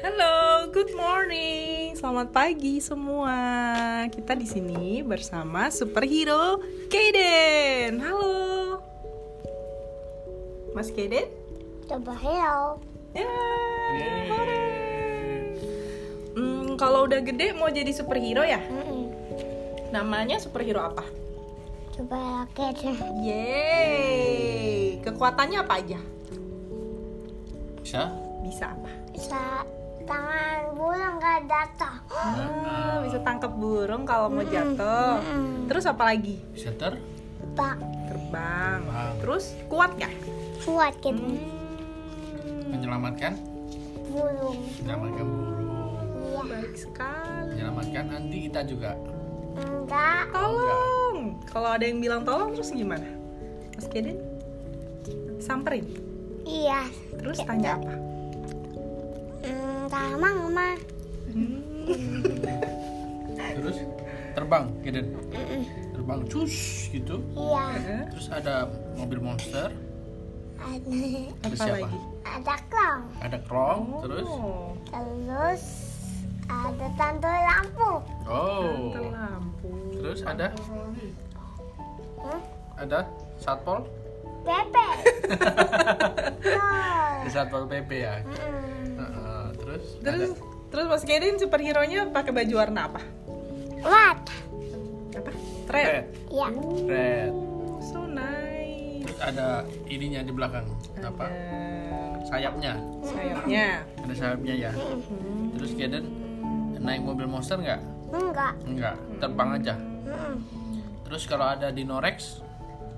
Halo, good morning. Selamat pagi semua. Kita di sini bersama superhero Kaden. Halo. Mas Kaden? Coba help. Ya. Hmm, kalau udah gede mau jadi superhero ya? Mm-mm. Namanya superhero apa? Coba raket. Yeay. Kekuatannya apa aja? Bisa? Bisa apa? Bisa tangan burung gak datang. Ah, bisa tangkap burung kalau mau jatuh. Terus apa lagi? Bisa ter? Terbang. Terbang. Terus kuat gak? kuat gitu. Hmm, Menyelamatkan? Burung. Menyelamatkan burung. Iya. baik sekali. Menyelamatkan nanti kita juga. Enggak. Tolong. Kalau ada yang bilang tolong terus gimana? Mas Kedin? Samperin. Iya. Terus tanya apa? Hmm, sama mama. Terus terbang, Kiden. Terbang cus gitu. Iya. Terus ada mobil monster, Ada, ada Apa siapa? lagi? ada klong. Ada krong, terus Oh, Terus ada tante lampu. oh. tante lampu. Terus ada Hmm? ada satpol? Pepe. Ada satpol PP ya. Mm-mm. Heeh, terus Terus terus Mas Kedin superhero-nya pakai baju warna apa? What? Apa? ada Red. red, Iya. red. So nice. Terus ada ininya di belakang apa? Ada Sayapnya. sayapnya. Ada sayapnya ya. Terus Kiden naik mobil monster nggak? Enggak. Enggak, terbang aja. Terus kalau ada Dinorex,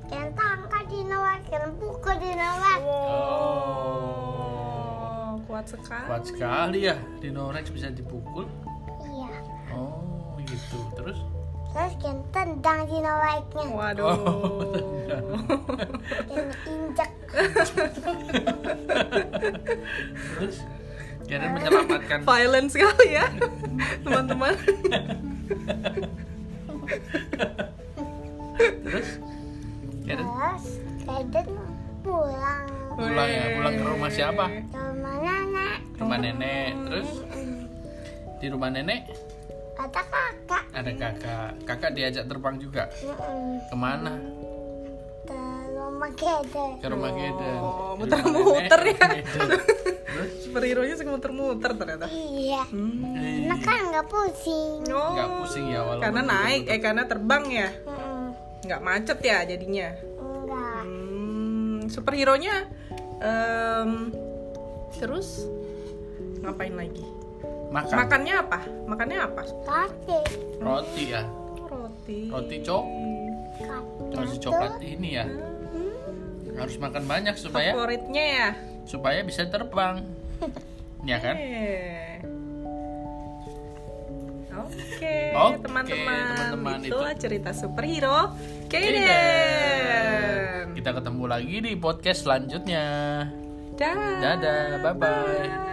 Yang tangkap di nawak, yang pukul di nawak. Oh, kuat sekali. kuat sekali ya. Dinorex bisa dipukul. Iya. Oh, gitu. Terus Terus yang tendang di nawaknya. Waduh. Oh, injek. terus Kiden menyelamatkan Violent sekali ya, teman-teman. terus Kiden Terus Kaden pulang pulang ya, pulang ke rumah siapa? Rumah nenek. Terus di rumah nenek Ada kakak. ada kakak. Kakak diajak terbang juga. Ke mana? Ke rumah Kaden. Ke rumah. Oh, Di rumah muter-muter ya. Superhero-nya suka muter-muter ternyata. Iya. Hmm. Nah kan nggak pusing. Oh, Nggak pusing ya, walaupun Karena naik, eh karena terbang ya. Mm-mm. Nggak macet ya jadinya. Enggak. Hmm, superhero-nya em, terus ngapain lagi? makan Makannya apa? Makannya apa? Kaki. roti ya. Roti. Roti cok. Roti coklat ini ya. Harus makan banyak supaya Favoritnya ya. supaya bisa terbang. ya kan? Oke, Oke, teman-teman. teman-teman, Itulah itu- cerita superhero Kaden. Kita ketemu lagi di podcast selanjutnya. Dadah. Dadah, bye-bye. Bye.